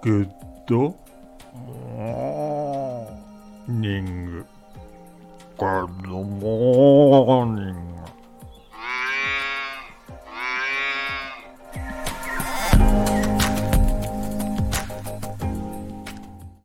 グッドモーニング。グッドモーニング。